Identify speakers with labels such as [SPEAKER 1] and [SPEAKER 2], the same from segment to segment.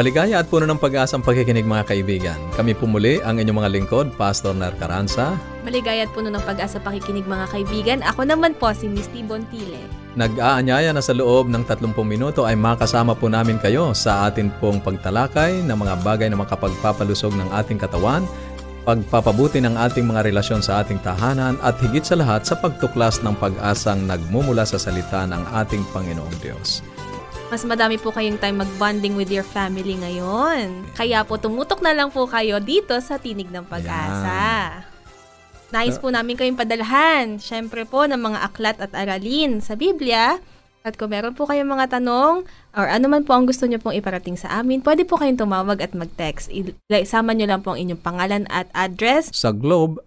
[SPEAKER 1] Maligaya at puno ng pag-asang pagkikinig mga kaibigan. Kami pumuli ang inyong mga lingkod, Pastor Nar Caranza.
[SPEAKER 2] Maligaya at puno ng pag-asa pakikinig mga kaibigan. Ako naman po si Misty Bontile.
[SPEAKER 1] Nag-aanyaya na sa loob ng 30 minuto ay makasama po namin kayo sa atin pong pagtalakay ng mga bagay na makapagpapalusog ng ating katawan, pagpapabuti ng ating mga relasyon sa ating tahanan at higit sa lahat sa pagtuklas ng pag-asang nagmumula sa salita ng ating Panginoong Diyos.
[SPEAKER 2] Mas madami po kayong time mag-bonding with your family ngayon. Kaya po tumutok na lang po kayo dito sa Tinig ng Pag-asa. Nais po namin kayong padalhan, syempre po, ng mga aklat at aralin sa Biblia. At kung meron po kayong mga tanong or ano man po ang gusto nyo pong iparating sa amin, pwede po kayong tumawag at mag-text. Isama nyo lang po ang inyong pangalan at address.
[SPEAKER 1] Sa Globe,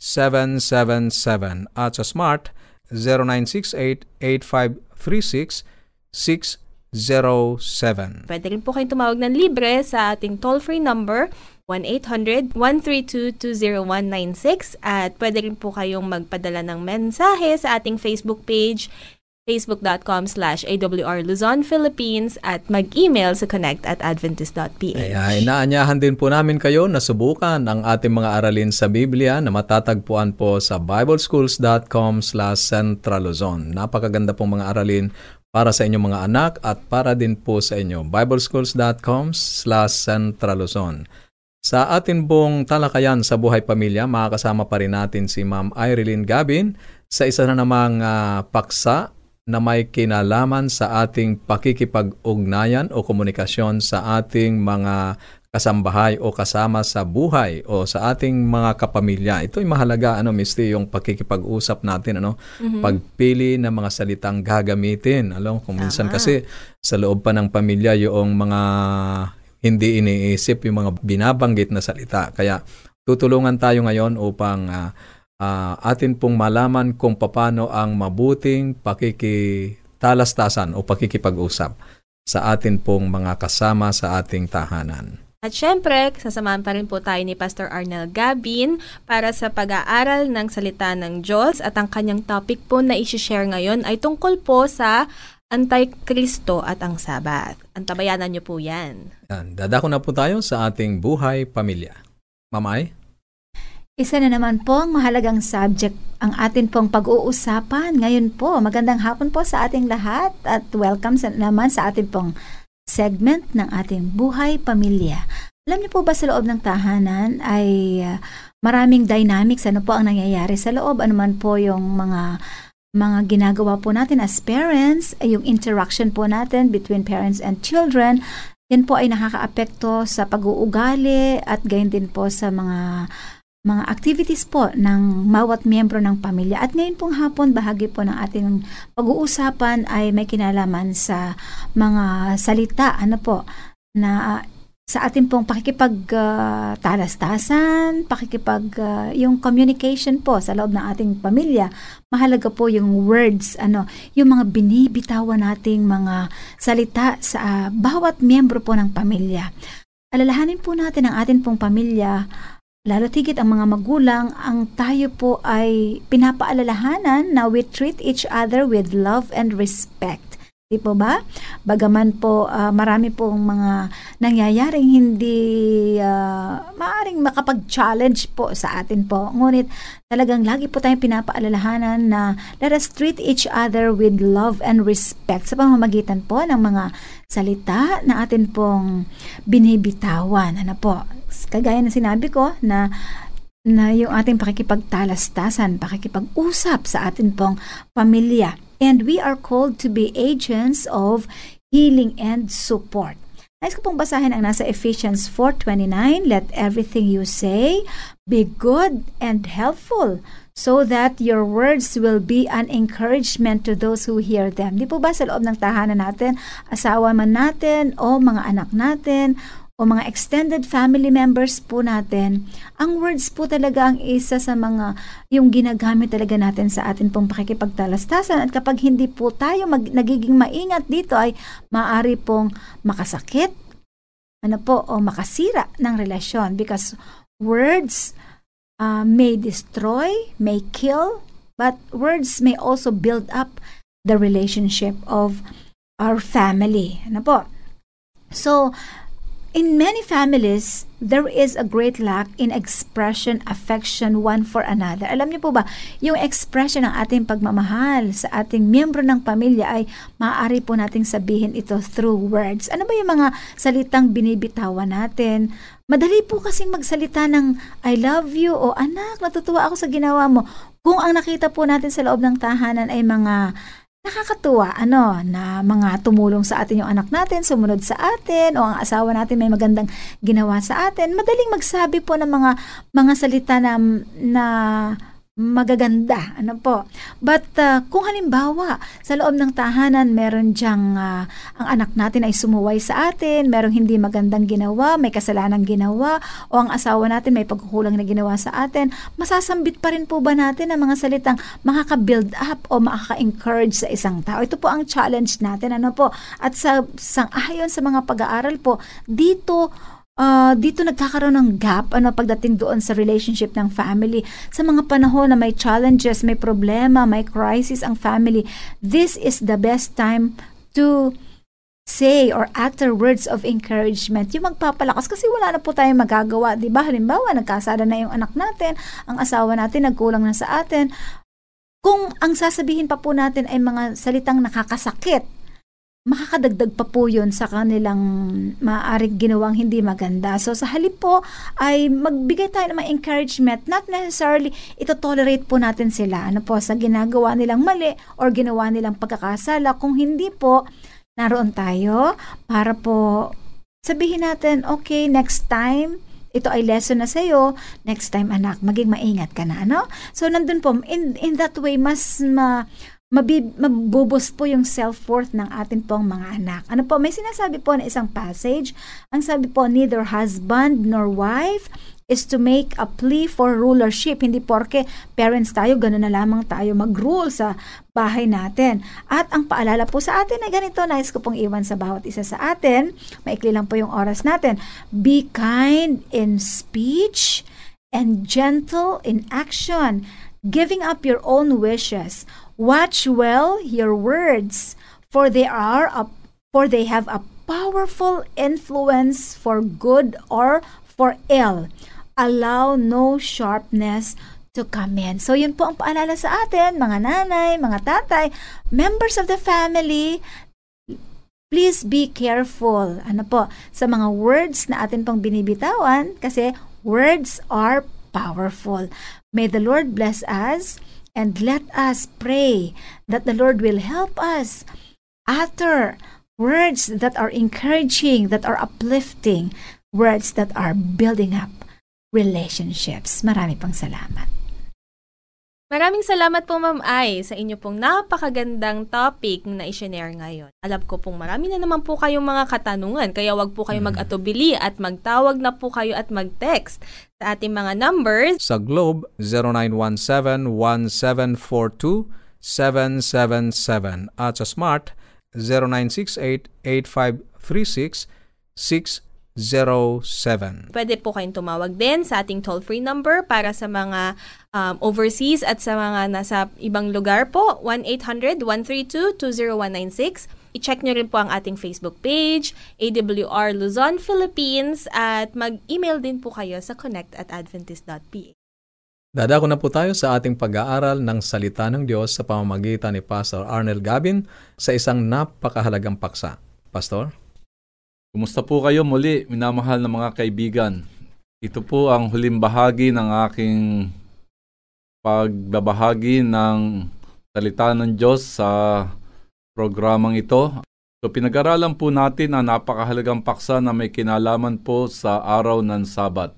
[SPEAKER 1] 0917-1742777 at sa Smart, 0968-8536-607.
[SPEAKER 2] Pwede rin po kayong tumawag ng libre sa ating toll-free number 1-800-132-20196 at pwede rin po kayong magpadala ng mensahe sa ating Facebook page facebook.com slash awr Luzon, Philippines at mag-email sa connect at adventist.ph.
[SPEAKER 1] Kaya inaanyahan din po namin kayo na subukan ang ating mga aralin sa Biblia na matatagpuan po sa bibleschools.com slash centraluzon. Napakaganda pong mga aralin para sa inyong mga anak at para din po sa inyo. bibleschools.com slash centraluzon. Sa atin pong talakayan sa buhay pamilya, makakasama pa rin natin si Ma'am Irene Gabin sa isa na namang uh, paksa na may kinalaman sa ating pakikipag-ugnayan o komunikasyon sa ating mga kasambahay o kasama sa buhay o sa ating mga kapamilya. Ito ay mahalaga ano Misty yung pakikipag-usap natin ano mm-hmm. pagpili ng mga salitang gagamitin. Alam kung minsan kasi sa loob pa ng pamilya yung mga hindi iniisip yung mga binabanggit na salita. Kaya tutulungan tayo ngayon upang uh, uh, atin pong malaman kung paano ang mabuting pakikitalastasan o pakikipag-usap sa atin pong mga kasama sa ating tahanan.
[SPEAKER 2] At syempre, sasamahan pa rin po tayo ni Pastor Arnel Gabin para sa pag-aaral ng salita ng Diyos at ang kanyang topic po na isi-share ngayon ay tungkol po sa Antikristo at ang Sabat. Antabayanan niyo po yan.
[SPEAKER 1] yan. Dadako na po tayo sa ating buhay pamilya. Mamay?
[SPEAKER 3] Isa na naman po ang mahalagang subject ang atin pong pag-uusapan. Ngayon po, magandang hapon po sa ating lahat at welcome sa, naman sa ating pong segment ng ating buhay pamilya. Alam niyo po ba sa loob ng tahanan ay uh, maraming dynamics ano po ang nangyayari sa loob ano man po yung mga mga ginagawa po natin as parents, yung interaction po natin between parents and children, yan po ay nakakaapekto sa pag-uugali at gayon din po sa mga mga activities po ng bawat miyembro ng pamilya. At ngayon pong hapon, bahagi po ng ating pag-uusapan ay may kinalaman sa mga salita, ano po, na sa ating pong pakikipag-talastasan, uh, pakikipag, uh, yung communication po sa loob ng ating pamilya, mahalaga po yung words, ano, yung mga binibitawan nating mga salita sa uh, bawat miyembro po ng pamilya. Alalahanin po natin ang ating pong pamilya Lalo tigit ang mga magulang, ang tayo po ay pinapaalalahanan na we treat each other with love and respect. Di po ba? Bagaman po uh, marami pong mga nangyayaring hindi uh, maaring makapag-challenge po sa atin po. Ngunit talagang lagi po tayong pinapaalalahanan na let us treat each other with love and respect sa pamamagitan po ng mga salita na atin pong binibitawan. Ano po? Kagaya ng sinabi ko na na yung ating pakikipagtalastasan, pakikipag-usap sa atin pong pamilya and we are called to be agents of healing and support. Nais ko pong basahin ang nasa Ephesians 4.29, Let everything you say be good and helpful, so that your words will be an encouragement to those who hear them. Di po ba sa loob ng tahanan natin, asawa man natin, o mga anak natin, o mga extended family members po natin, ang words po talaga ang isa sa mga yung ginagamit talaga natin sa atin pong pakikipagtalastasan at kapag hindi po tayo mag, nagiging maingat dito ay maaari pong makasakit, ano po, o makasira ng relasyon because words uh, may destroy, may kill, but words may also build up the relationship of our family. Ano po? So, In many families, there is a great lack in expression, affection one for another. Alam niyo po ba, yung expression ng ating pagmamahal sa ating miyembro ng pamilya ay maaari po nating sabihin ito through words. Ano ba yung mga salitang binibitawan natin? Madali po kasing magsalita ng I love you o anak, natutuwa ako sa ginawa mo. Kung ang nakita po natin sa loob ng tahanan ay mga nakakatuwa ano na mga tumulong sa atin yung anak natin, sumunod sa atin o ang asawa natin may magandang ginawa sa atin. Madaling magsabi po ng mga mga salita na na magaganda. Ano po? But uh, kung halimbawa, sa loob ng tahanan, meron diyang uh, ang anak natin ay sumuway sa atin, merong hindi magandang ginawa, may kasalanan ginawa, o ang asawa natin may pagkukulang na ginawa sa atin, masasambit pa rin po ba natin ang mga salitang makaka-build up o makaka-encourage sa isang tao? Ito po ang challenge natin. Ano po? At sa sang-ayon sa mga pag-aaral po, dito uh, dito nagkakaroon ng gap ano pagdating doon sa relationship ng family sa mga panahon na may challenges, may problema, may crisis ang family. This is the best time to say or utter words of encouragement, yung magpapalakas kasi wala na po tayong magagawa, 'di ba? Halimbawa, nagkasada na yung anak natin, ang asawa natin nagkulang na sa atin. Kung ang sasabihin pa po natin ay mga salitang nakakasakit, makakadagdag pa po yun sa kanilang maaaring ginawang hindi maganda. So sa halip po ay magbigay tayo ng mga encouragement, not necessarily ito tolerate po natin sila ano po sa ginagawa nilang mali or ginawa nilang pagkakasala. Kung hindi po, naroon tayo para po sabihin natin, okay, next time, ito ay lesson na sa'yo, next time anak, maging maingat ka na, ano? So, nandun po, in, in that way, mas ma, mabib, mabubos po yung self-worth ng atin pong mga anak. Ano po, may sinasabi po na isang passage. Ang sabi po, neither husband nor wife is to make a plea for rulership. Hindi porke parents tayo, gano'n na lamang tayo mag-rule sa bahay natin. At ang paalala po sa atin ay ganito, nais ko pong iwan sa bawat isa sa atin. Maikli lang po yung oras natin. Be kind in speech and gentle in action, giving up your own wishes Watch well your words, for they are a, for they have a powerful influence for good or for ill. Allow no sharpness to come in. So yun po ang paalala sa atin, mga nanay, mga tatay, members of the family, please be careful. Ano po, sa mga words na atin pong binibitawan kasi words are powerful. May the Lord bless us And let us pray that the Lord will help us utter words that are encouraging, that are uplifting, words that are building up relationships. Marami pang salamat.
[SPEAKER 2] Maraming salamat po Ma'am Ay sa inyo pong napakagandang topic na i-share ngayon. Alam ko pong marami na naman po kayong mga katanungan kaya wag po kayong mm. mag-atubili at magtawag na po kayo at mag-text sa ating mga numbers.
[SPEAKER 1] Sa Globe 0917-1742-777 at sa Smart 0968-8536-6 0917.
[SPEAKER 2] Pwede po kayong tumawag din sa ating toll-free number para sa mga um, overseas at sa mga nasa ibang lugar po, 1-800-132-20196. I-check nyo rin po ang ating Facebook page, AWR Luzon, Philippines, at mag-email din po kayo sa connect at adventist.ph.
[SPEAKER 1] Dadako na po tayo sa ating pag-aaral ng Salita ng Diyos sa pamamagitan ni Pastor Arnel Gabin sa isang napakahalagang paksa. Pastor?
[SPEAKER 4] Kumusta po kayo muli, minamahal na mga kaibigan? Ito po ang huling bahagi ng aking pagbabahagi ng salita ng Diyos sa programang ito. So pinag-aralan po natin ang napakahalagang paksa na may kinalaman po sa araw ng Sabat.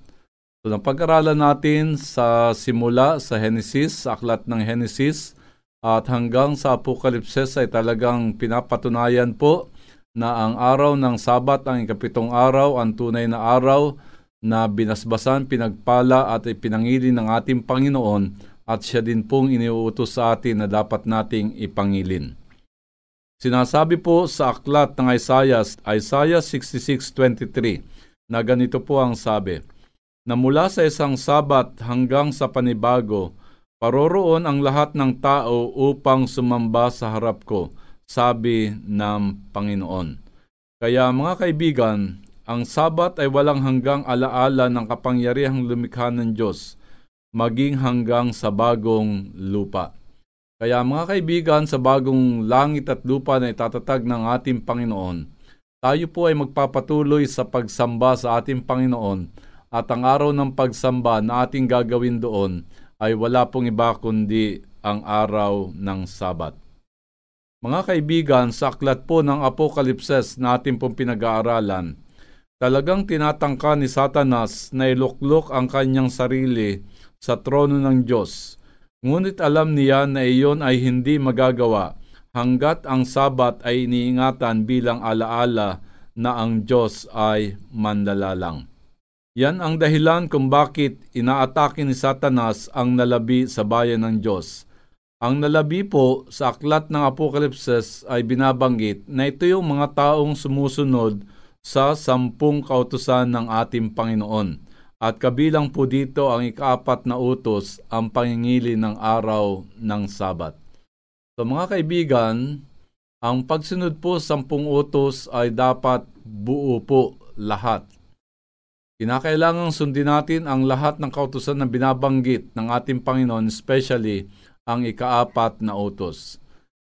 [SPEAKER 4] So napag-aralan natin sa simula sa Genesis, sa aklat ng Genesis, at hanggang sa Apokalipses ay talagang pinapatunayan po na ang araw ng Sabat, ang ikapitong araw, ang tunay na araw na binasbasan, pinagpala at ipinangili ng ating Panginoon at siya din pong iniuutos sa atin na dapat nating ipangilin. Sinasabi po sa aklat ng Isaiah, Isaiah 66.23, na ganito po ang sabi, na mula sa isang sabat hanggang sa panibago, paroroon ang lahat ng tao upang sumamba sa harap ko, sabi ng Panginoon. Kaya mga kaibigan, ang sabat ay walang hanggang alaala ng kapangyarihang lumikha ng Diyos, maging hanggang sa bagong lupa. Kaya mga kaibigan, sa bagong langit at lupa na itatatag ng ating Panginoon, tayo po ay magpapatuloy sa pagsamba sa ating Panginoon at ang araw ng pagsamba na ating gagawin doon ay wala pong iba kundi ang araw ng Sabat. Mga kaibigan, sa aklat po ng Apokalipses na ating pong pinag-aaralan, talagang tinatangka ni Satanas na iluklok ang kanyang sarili sa trono ng Diyos Ngunit alam niya na iyon ay hindi magagawa hanggat ang sabat ay iniingatan bilang alaala na ang Diyos ay mandalalang. Yan ang dahilan kung bakit inaatake ni Satanas ang nalabi sa bayan ng Diyos. Ang nalabi po sa aklat ng Apokalipses ay binabanggit na ito yung mga taong sumusunod sa sampung kautusan ng ating Panginoon at kabilang po dito ang ikaapat na utos, ang pangingili ng araw ng Sabat. So mga kaibigan, ang pagsunod po sa sampung utos ay dapat buo po lahat. Kinakailangang sundin natin ang lahat ng kautusan na binabanggit ng ating Panginoon, especially ang ikaapat na utos.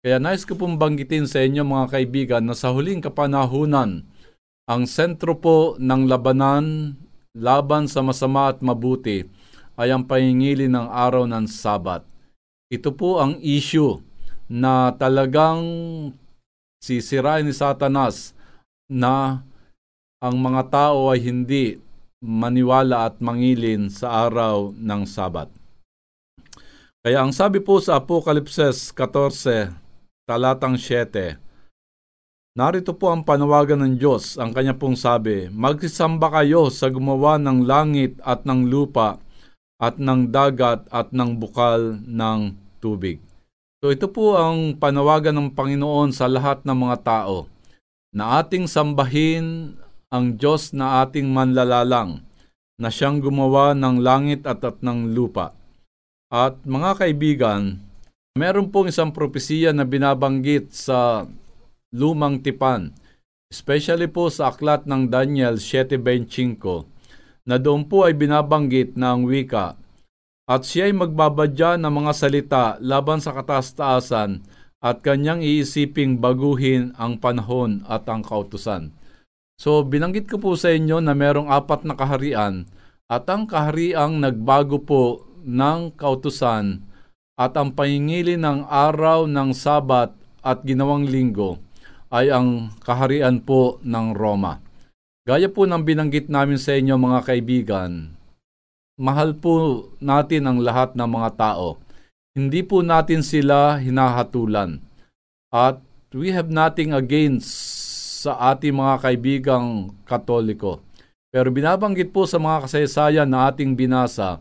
[SPEAKER 4] Kaya nais ko pong banggitin sa inyo mga kaibigan na sa huling kapanahunan, ang sentro po ng labanan laban sa masama at mabuti ay ang pahingili ng araw ng Sabat. Ito po ang issue na talagang sisirain ni Satanas na ang mga tao ay hindi maniwala at mangilin sa araw ng Sabat. Kaya ang sabi po sa Apokalipses 14, talatang 7, Narito po ang panawagan ng Diyos, ang kanya pong sabi, Magsisamba kayo sa gumawa ng langit at ng lupa at ng dagat at ng bukal ng tubig. So ito po ang panawagan ng Panginoon sa lahat ng mga tao na ating sambahin ang Diyos na ating manlalalang na siyang gumawa ng langit at at ng lupa. At mga kaibigan, meron pong isang propesiya na binabanggit sa lumang tipan, especially po sa aklat ng Daniel 7.25, na doon po ay binabanggit na ang wika, at siya ay magbabadya ng mga salita laban sa kataas-taasan at kanyang iisiping baguhin ang panahon at ang kautusan. So binanggit ko po sa inyo na merong apat na kaharian at ang kahariang nagbago po ng kautusan at ang pahingili ng araw ng sabat at ginawang linggo ay ang kaharian po ng Roma. Gaya po ng binanggit namin sa inyo mga kaibigan, mahal po natin ang lahat ng mga tao. Hindi po natin sila hinahatulan. At we have nothing against sa ating mga kaibigang katoliko. Pero binabanggit po sa mga kasaysayan na ating binasa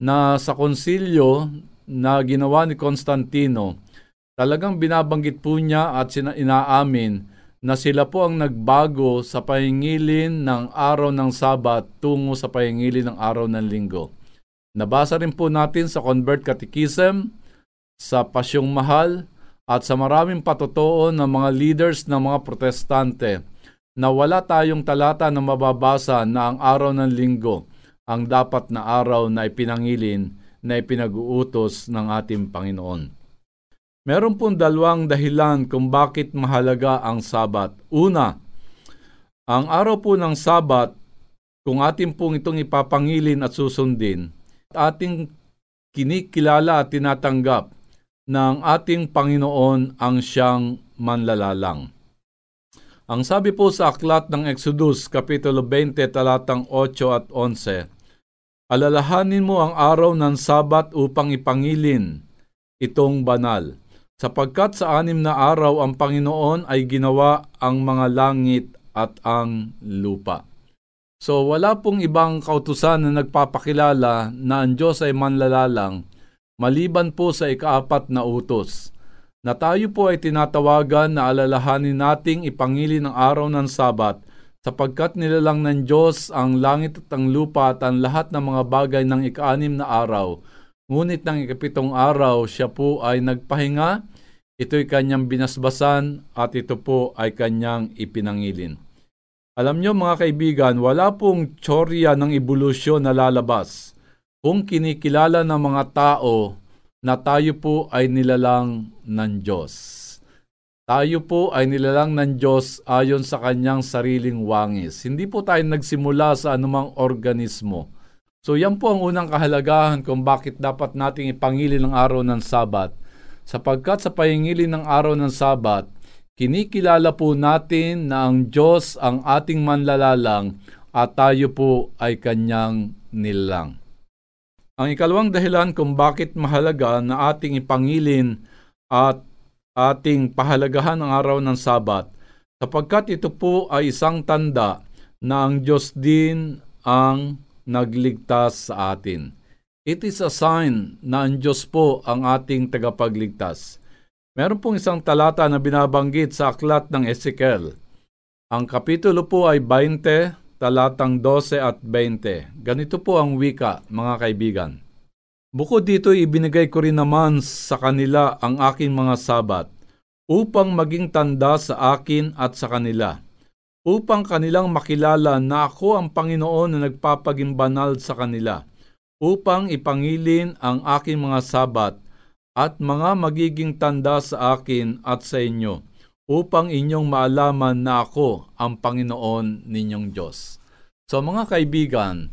[SPEAKER 4] na sa konsilyo na ginawa ni Constantino Talagang binabanggit po niya at inaamin na sila po ang nagbago sa pahingilin ng araw ng Sabat tungo sa pahingilin ng araw ng Linggo. Nabasa rin po natin sa Convert Catechism, sa Pasyong Mahal, at sa maraming patotoo ng mga leaders ng mga protestante na wala tayong talata na mababasa na ang araw ng linggo ang dapat na araw na ipinangilin na ipinag-uutos ng ating Panginoon. Meron pong dalawang dahilan kung bakit mahalaga ang Sabat. Una, ang araw po ng Sabat, kung atin pong itong ipapangilin at susundin, ating kinikilala at tinatanggap ng ating Panginoon ang siyang manlalalang. Ang sabi po sa aklat ng Exodus, Kapitulo 20, talatang 8 at 11, Alalahanin mo ang araw ng Sabat upang ipangilin itong banal, sapagkat sa anim na araw ang Panginoon ay ginawa ang mga langit at ang lupa. So wala pong ibang kautusan na nagpapakilala na ang Diyos ay manlalalang maliban po sa ikaapat na utos na tayo po ay tinatawagan na alalahanin nating ipangili ng araw ng Sabat sapagkat nilalang ng Diyos ang langit at ang lupa at ang lahat ng mga bagay ng ikaanim na araw. Ngunit ng ikapitong araw, siya po ay nagpahinga, ito'y kanyang binasbasan at ito po ay kanyang ipinangilin. Alam nyo mga kaibigan, wala pong tsorya ng ebolusyon na lalabas kung kinikilala ng mga tao na tayo po ay nilalang ng Diyos. Tayo po ay nilalang ng Diyos ayon sa kanyang sariling wangis. Hindi po tayo nagsimula sa anumang organismo. So yan po ang unang kahalagahan kung bakit dapat nating ipangili ng araw ng Sabat. Sapagkat sa pahingili ng araw ng Sabat, kinikilala po natin na ang Diyos ang ating manlalalang at tayo po ay kanyang nilalang. Ang ikalawang dahilan kung bakit mahalaga na ating ipangilin at ating pahalagahan ang araw ng Sabat sapagkat ito po ay isang tanda na ang Diyos din ang nagligtas sa atin. It is a sign na ang Diyos po ang ating tagapagligtas. Meron pong isang talata na binabanggit sa aklat ng Ezekiel. Ang kapitulo po ay 20 talatang 12 at 20. Ganito po ang wika, mga kaibigan. Bukod dito, ibinigay ko rin naman sa kanila ang aking mga sabat, upang maging tanda sa akin at sa kanila, upang kanilang makilala na ako ang Panginoon na nagpapaging banal sa kanila, upang ipangilin ang aking mga sabat at mga magiging tanda sa akin at sa inyo upang inyong maalaman na ako ang Panginoon ninyong Diyos. So mga kaibigan,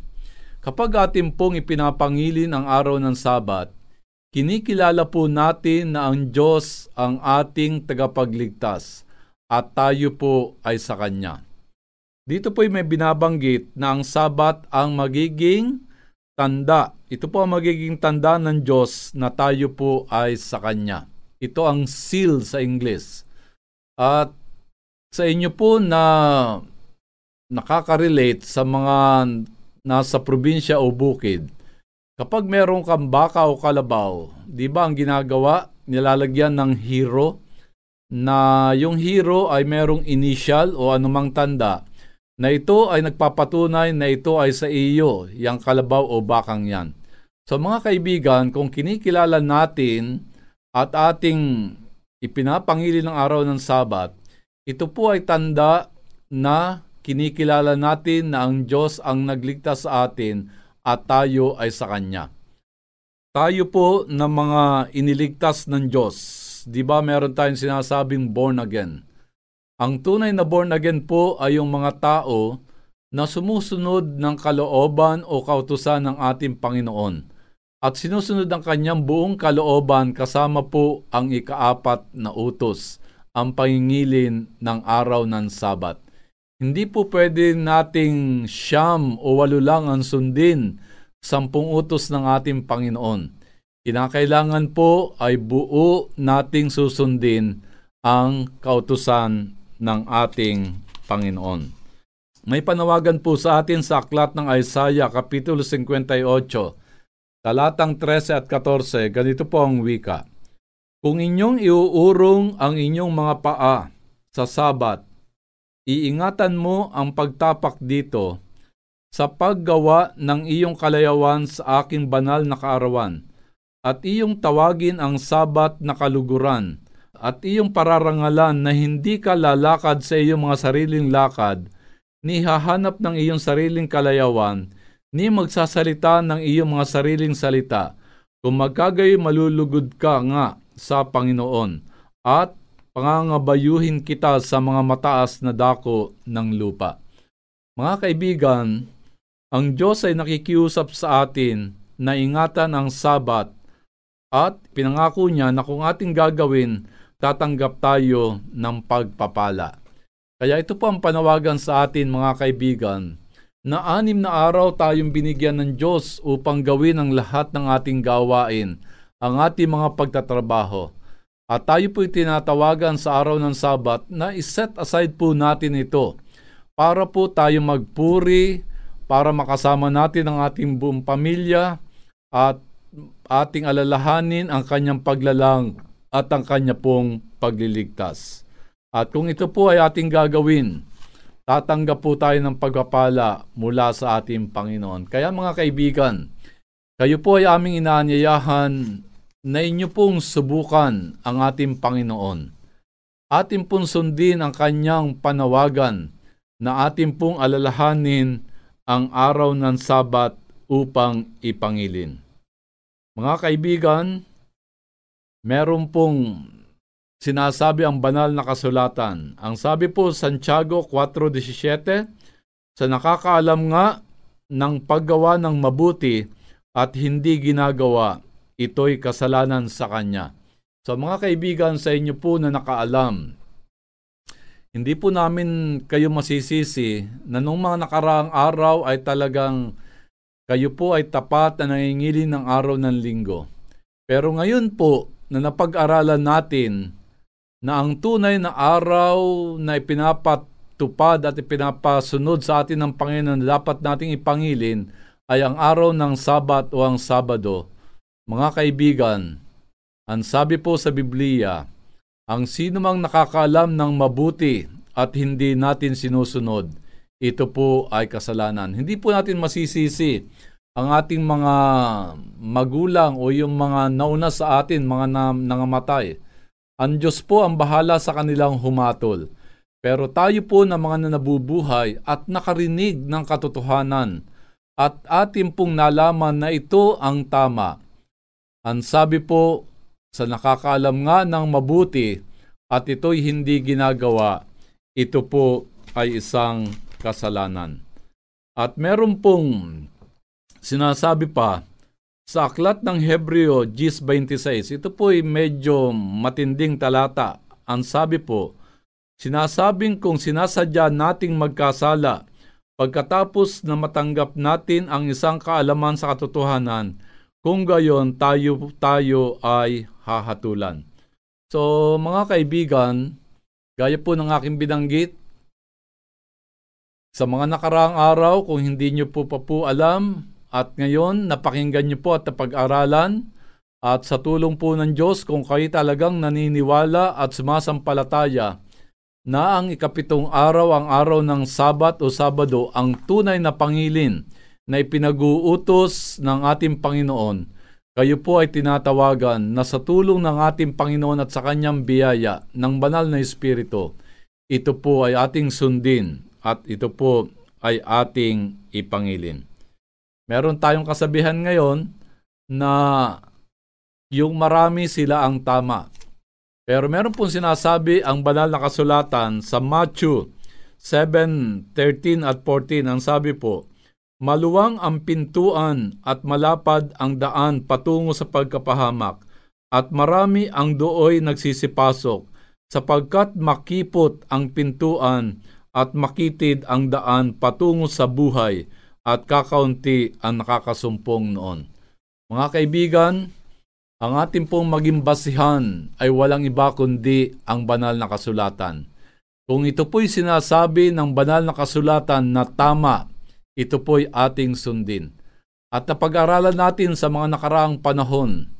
[SPEAKER 4] kapag atin pong ipinapangilin ang araw ng Sabat, kinikilala po natin na ang Diyos ang ating tagapagligtas at tayo po ay sa Kanya. Dito po may binabanggit na ang Sabat ang magiging tanda. Ito po ang magiging tanda ng Diyos na tayo po ay sa Kanya. Ito ang seal sa English. At sa inyo po na nakaka-relate sa mga nasa probinsya o bukid, kapag meron kang baka o kalabaw, di ba ang ginagawa, nilalagyan ng hero, na yung hero ay merong initial o anumang tanda, na ito ay nagpapatunay na ito ay sa iyo, yung kalabaw o bakang yan. So mga kaibigan, kung kinikilala natin at ating ipinapangili ng araw ng Sabat, ito po ay tanda na kinikilala natin na ang Diyos ang nagligtas sa atin at tayo ay sa Kanya. Tayo po na mga iniligtas ng Diyos. Di ba meron tayong sinasabing born again? Ang tunay na born again po ay yung mga tao na sumusunod ng kalooban o kautusan ng ating Panginoon at sinusunod ang kanyang buong kalooban kasama po ang ikaapat na utos, ang pangingilin ng araw ng Sabat. Hindi po pwede nating siyam o walo lang ang sundin sampung utos ng ating Panginoon. Kinakailangan po ay buo nating susundin ang kautusan ng ating Panginoon. May panawagan po sa atin sa aklat ng Isaiah Kapitulo 58, talatang 13 at 14, ganito po ang wika. Kung inyong iuurong ang inyong mga paa sa sabat iingatan mo ang pagtapak dito sa paggawa ng iyong kalayawan sa aking banal na kaarawan, at iyong tawagin ang sabat na kaluguran, at iyong pararangalan na hindi ka lalakad sa iyong mga sariling lakad, ni hahanap ng iyong sariling kalayawan, ni magsasalita ng iyong mga sariling salita, kung magkagay malulugod ka nga sa Panginoon, at pangangabayuhin kita sa mga mataas na dako ng lupa. Mga kaibigan, ang Diyos ay nakikiusap sa atin na ingatan ang sabat at pinangako niya na kung ating gagawin, tatanggap tayo ng pagpapala. Kaya ito po ang panawagan sa atin mga kaibigan, na anim na araw tayong binigyan ng Diyos upang gawin ang lahat ng ating gawain, ang ating mga pagtatrabaho. At tayo po tinatawagan sa araw ng Sabat na iset aside po natin ito para po tayo magpuri, para makasama natin ang ating buong pamilya at ating alalahanin ang kanyang paglalang at ang kanya pong pagliligtas. At kung ito po ay ating gagawin, tatanggap po tayo ng pagpapala mula sa ating Panginoon. Kaya mga kaibigan, kayo po ay aming inaanyayahan na inyo pong subukan ang ating Panginoon. Atin pong sundin ang kanyang panawagan na atin pong alalahanin ang araw ng Sabat upang ipangilin. Mga kaibigan, meron pong sinasabi ang banal na kasulatan. Ang sabi po Santiago 4.17, sa nakakaalam nga ng paggawa ng mabuti at hindi ginagawa, ito'y kasalanan sa kanya. So mga kaibigan sa inyo po na nakaalam, hindi po namin kayo masisisi na nung mga nakaraang araw ay talagang kayo po ay tapat na nangingilin ng araw ng linggo. Pero ngayon po na napag-aralan natin na ang tunay na araw na ipinapatupad at ipinapasunod sa atin ng Panginoon na dapat nating ipangilin ay ang araw ng Sabat o ang Sabado. Mga kaibigan, ang sabi po sa Biblia, ang sino mang nakakaalam ng mabuti at hindi natin sinusunod, ito po ay kasalanan. Hindi po natin masisisi ang ating mga magulang o yung mga nauna sa atin, mga na, nangamatay ang Diyos po ang bahala sa kanilang humatol. Pero tayo po na mga nabubuhay at nakarinig ng katotohanan at atin pong nalaman na ito ang tama. Ang sabi po sa nakakaalam nga ng mabuti at ito'y hindi ginagawa, ito po ay isang kasalanan. At meron pong sinasabi pa sa aklat ng Hebreo 10.26, ito po ay medyo matinding talata. Ang sabi po, sinasabing kung sinasadya nating magkasala, pagkatapos na matanggap natin ang isang kaalaman sa katotohanan, kung gayon tayo, tayo ay hahatulan. So mga kaibigan, gaya po ng aking binanggit, sa mga nakaraang araw, kung hindi nyo po pa po alam, at ngayon, napakinggan niyo po at napag-aralan at sa tulong po ng Diyos kung kayo talagang naniniwala at sumasampalataya na ang ikapitong araw ang araw ng Sabat o Sabado ang tunay na pangilin na ipinag-uutos ng ating Panginoon, kayo po ay tinatawagan na sa tulong ng ating Panginoon at sa kanyang biyaya ng banal na Espiritu, ito po ay ating sundin at ito po ay ating ipangilin. Meron tayong kasabihan ngayon na yung marami sila ang tama. Pero meron pong sinasabi ang banal na kasulatan sa Matthew 7:13 at 14 ang sabi po, Maluwang ang pintuan at malapad ang daan patungo sa pagkapahamak, at marami ang dooy nagsisipasok, sapagkat makipot ang pintuan at makitid ang daan patungo sa buhay, at kakaunti ang nakakasumpong noon. Mga kaibigan, ang ating pong maging basihan ay walang iba kundi ang banal na kasulatan. Kung ito po'y sinasabi ng banal na kasulatan na tama, ito po'y ating sundin. At napag-aralan natin sa mga nakaraang panahon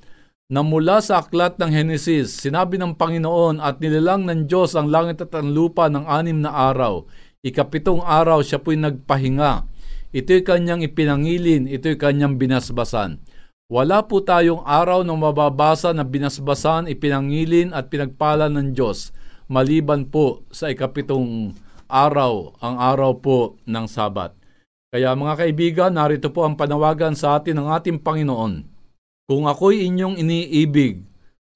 [SPEAKER 4] na mula sa aklat ng Henesis, sinabi ng Panginoon at nilalang ng Diyos ang langit at ang lupa ng anim na araw. Ikapitong araw siya po'y nagpahinga Ito'y kanyang ipinangilin, ito'y kanyang binasbasan. Wala po tayong araw na mababasa na binasbasan, ipinangilin at pinagpala ng Diyos maliban po sa ikapitong araw, ang araw po ng Sabat. Kaya mga kaibigan, narito po ang panawagan sa atin ng ating Panginoon. Kung ako'y inyong iniibig,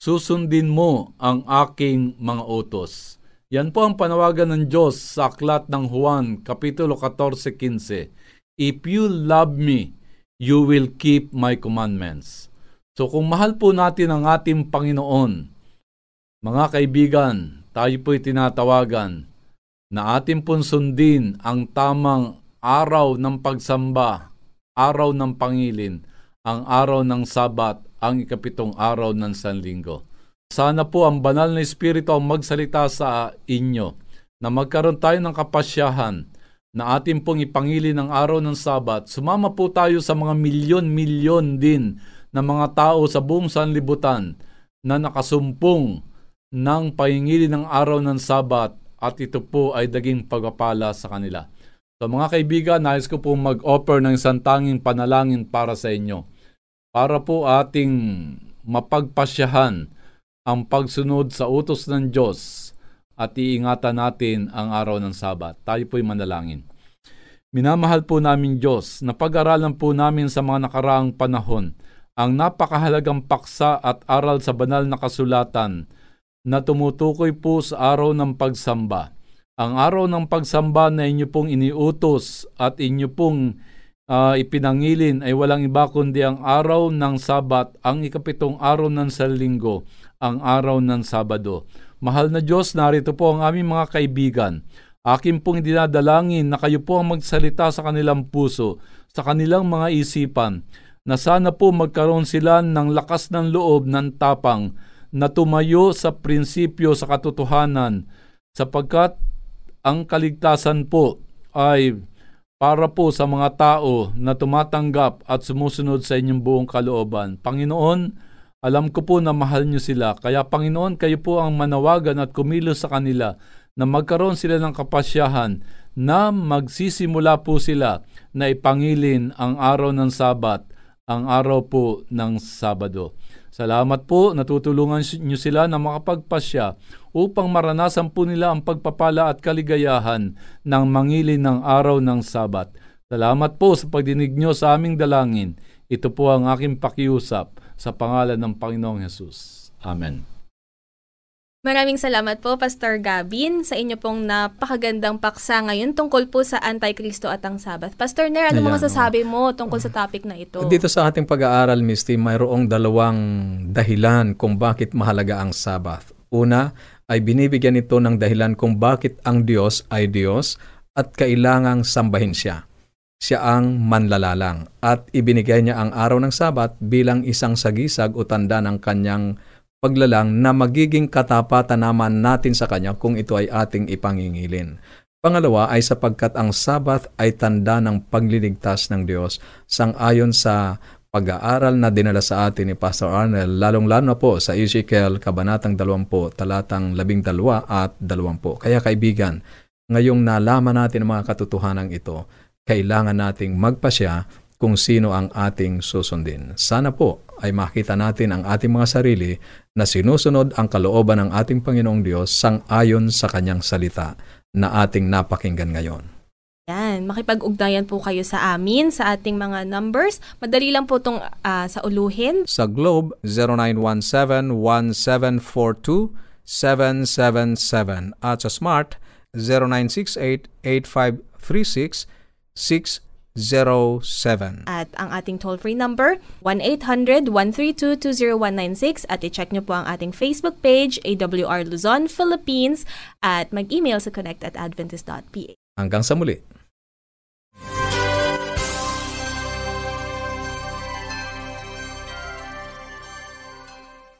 [SPEAKER 4] susundin mo ang aking mga utos. Yan po ang panawagan ng Diyos sa aklat ng Juan, Kapitulo 14.15. If you love me, you will keep my commandments. So kung mahal po natin ang ating Panginoon, mga kaibigan, tayo po'y tinatawagan na atin pong sundin ang tamang araw ng pagsamba, araw ng pangilin, ang araw ng sabat, ang ikapitong araw ng sanlinggo. Sana po ang banal na Espiritu ang magsalita sa inyo na magkaroon tayo ng kapasyahan na atin pong ipangili ng araw ng Sabat, sumama po tayo sa mga milyon-milyon din na mga tao sa buong sanlibutan na nakasumpong ng pahingili ng araw ng Sabat at ito po ay daging pagpapala sa kanila. So mga kaibigan, nais ko po mag-offer ng isang tanging panalangin para sa inyo. Para po ating mapagpasyahan ang pagsunod sa utos ng Diyos at iingatan natin ang araw ng Sabat. Tayo po'y manalangin. Minamahal po namin Diyos na pag-aralan po namin sa mga nakaraang panahon ang napakahalagang paksa at aral sa banal na kasulatan na tumutukoy po sa araw ng pagsamba. Ang araw ng pagsamba na inyo pong iniutos at inyo pong uh, ipinangilin ay walang iba kundi ang araw ng Sabat, ang ikapitong araw ng Salinggo, ang araw ng Sabado. Mahal na Diyos, narito po ang aming mga kaibigan. Akin pong dinadalangin na kayo po ang magsalita sa kanilang puso, sa kanilang mga isipan, na sana po magkaroon sila ng lakas ng loob ng tapang na tumayo sa prinsipyo sa katotohanan sapagkat ang kaligtasan po ay para po sa mga tao na tumatanggap at sumusunod sa inyong buong kalooban. Panginoon, alam ko po na mahal niyo sila. Kaya Panginoon, kayo po ang manawagan at kumilos sa kanila na magkaroon sila ng kapasyahan na magsisimula po sila na ipangilin ang araw ng Sabat, ang araw po ng Sabado. Salamat po, natutulungan niyo sila na makapagpasya upang maranasan po nila ang pagpapala at kaligayahan ng mangilin ng araw ng Sabat. Salamat po sa pagdinig niyo sa aming dalangin. Ito po ang aking pakiusap sa pangalan ng Panginoong Hesus. Amen.
[SPEAKER 2] Maraming salamat po, Pastor Gabin, sa inyo pong napakagandang paksa ngayon tungkol po sa Antikristo at ang Sabat. Pastor Ner, ano mga sasabi mo tungkol sa topic na ito?
[SPEAKER 1] Dito sa ating pag-aaral, Misty, mayroong dalawang dahilan kung bakit mahalaga ang Sabat. Una, ay binibigyan ito ng dahilan kung bakit ang Diyos ay Diyos at kailangang sambahin siya siya ang manlalalang at ibinigay niya ang araw ng Sabat bilang isang sagisag o tanda ng kanyang paglalang na magiging katapatan naman natin sa kanya kung ito ay ating ipangingilin. Pangalawa ay sapagkat ang Sabat ay tanda ng pagliligtas ng Diyos sang-ayon sa pag-aaral na dinala sa atin ni Pastor Arnel, lalong-lalo po sa Ezekiel, Kabanatang 20, talatang 12 at 20. Kaya kaibigan, ngayong nalaman natin ang mga katotohanan ito, kailangan nating magpasya kung sino ang ating susundin. Sana po ay makita natin ang ating mga sarili na sinusunod ang kalooban ng ating Panginoong Diyos sang-ayon sa kanyang salita na ating napakinggan ngayon.
[SPEAKER 2] Yan, makipag-ugnayan po kayo sa amin sa ating mga numbers. Madali lang po itong uh, sa uluhin.
[SPEAKER 1] Sa Globe, 0917-1742-777 at sa Smart, 0968-8536 607.
[SPEAKER 2] At ang ating toll-free number, 1-800-132-20196 at i-check nyo po ang ating Facebook page, AWR Luzon, Philippines at mag-email sa connect at adventist.pa.
[SPEAKER 1] Hanggang sa muli.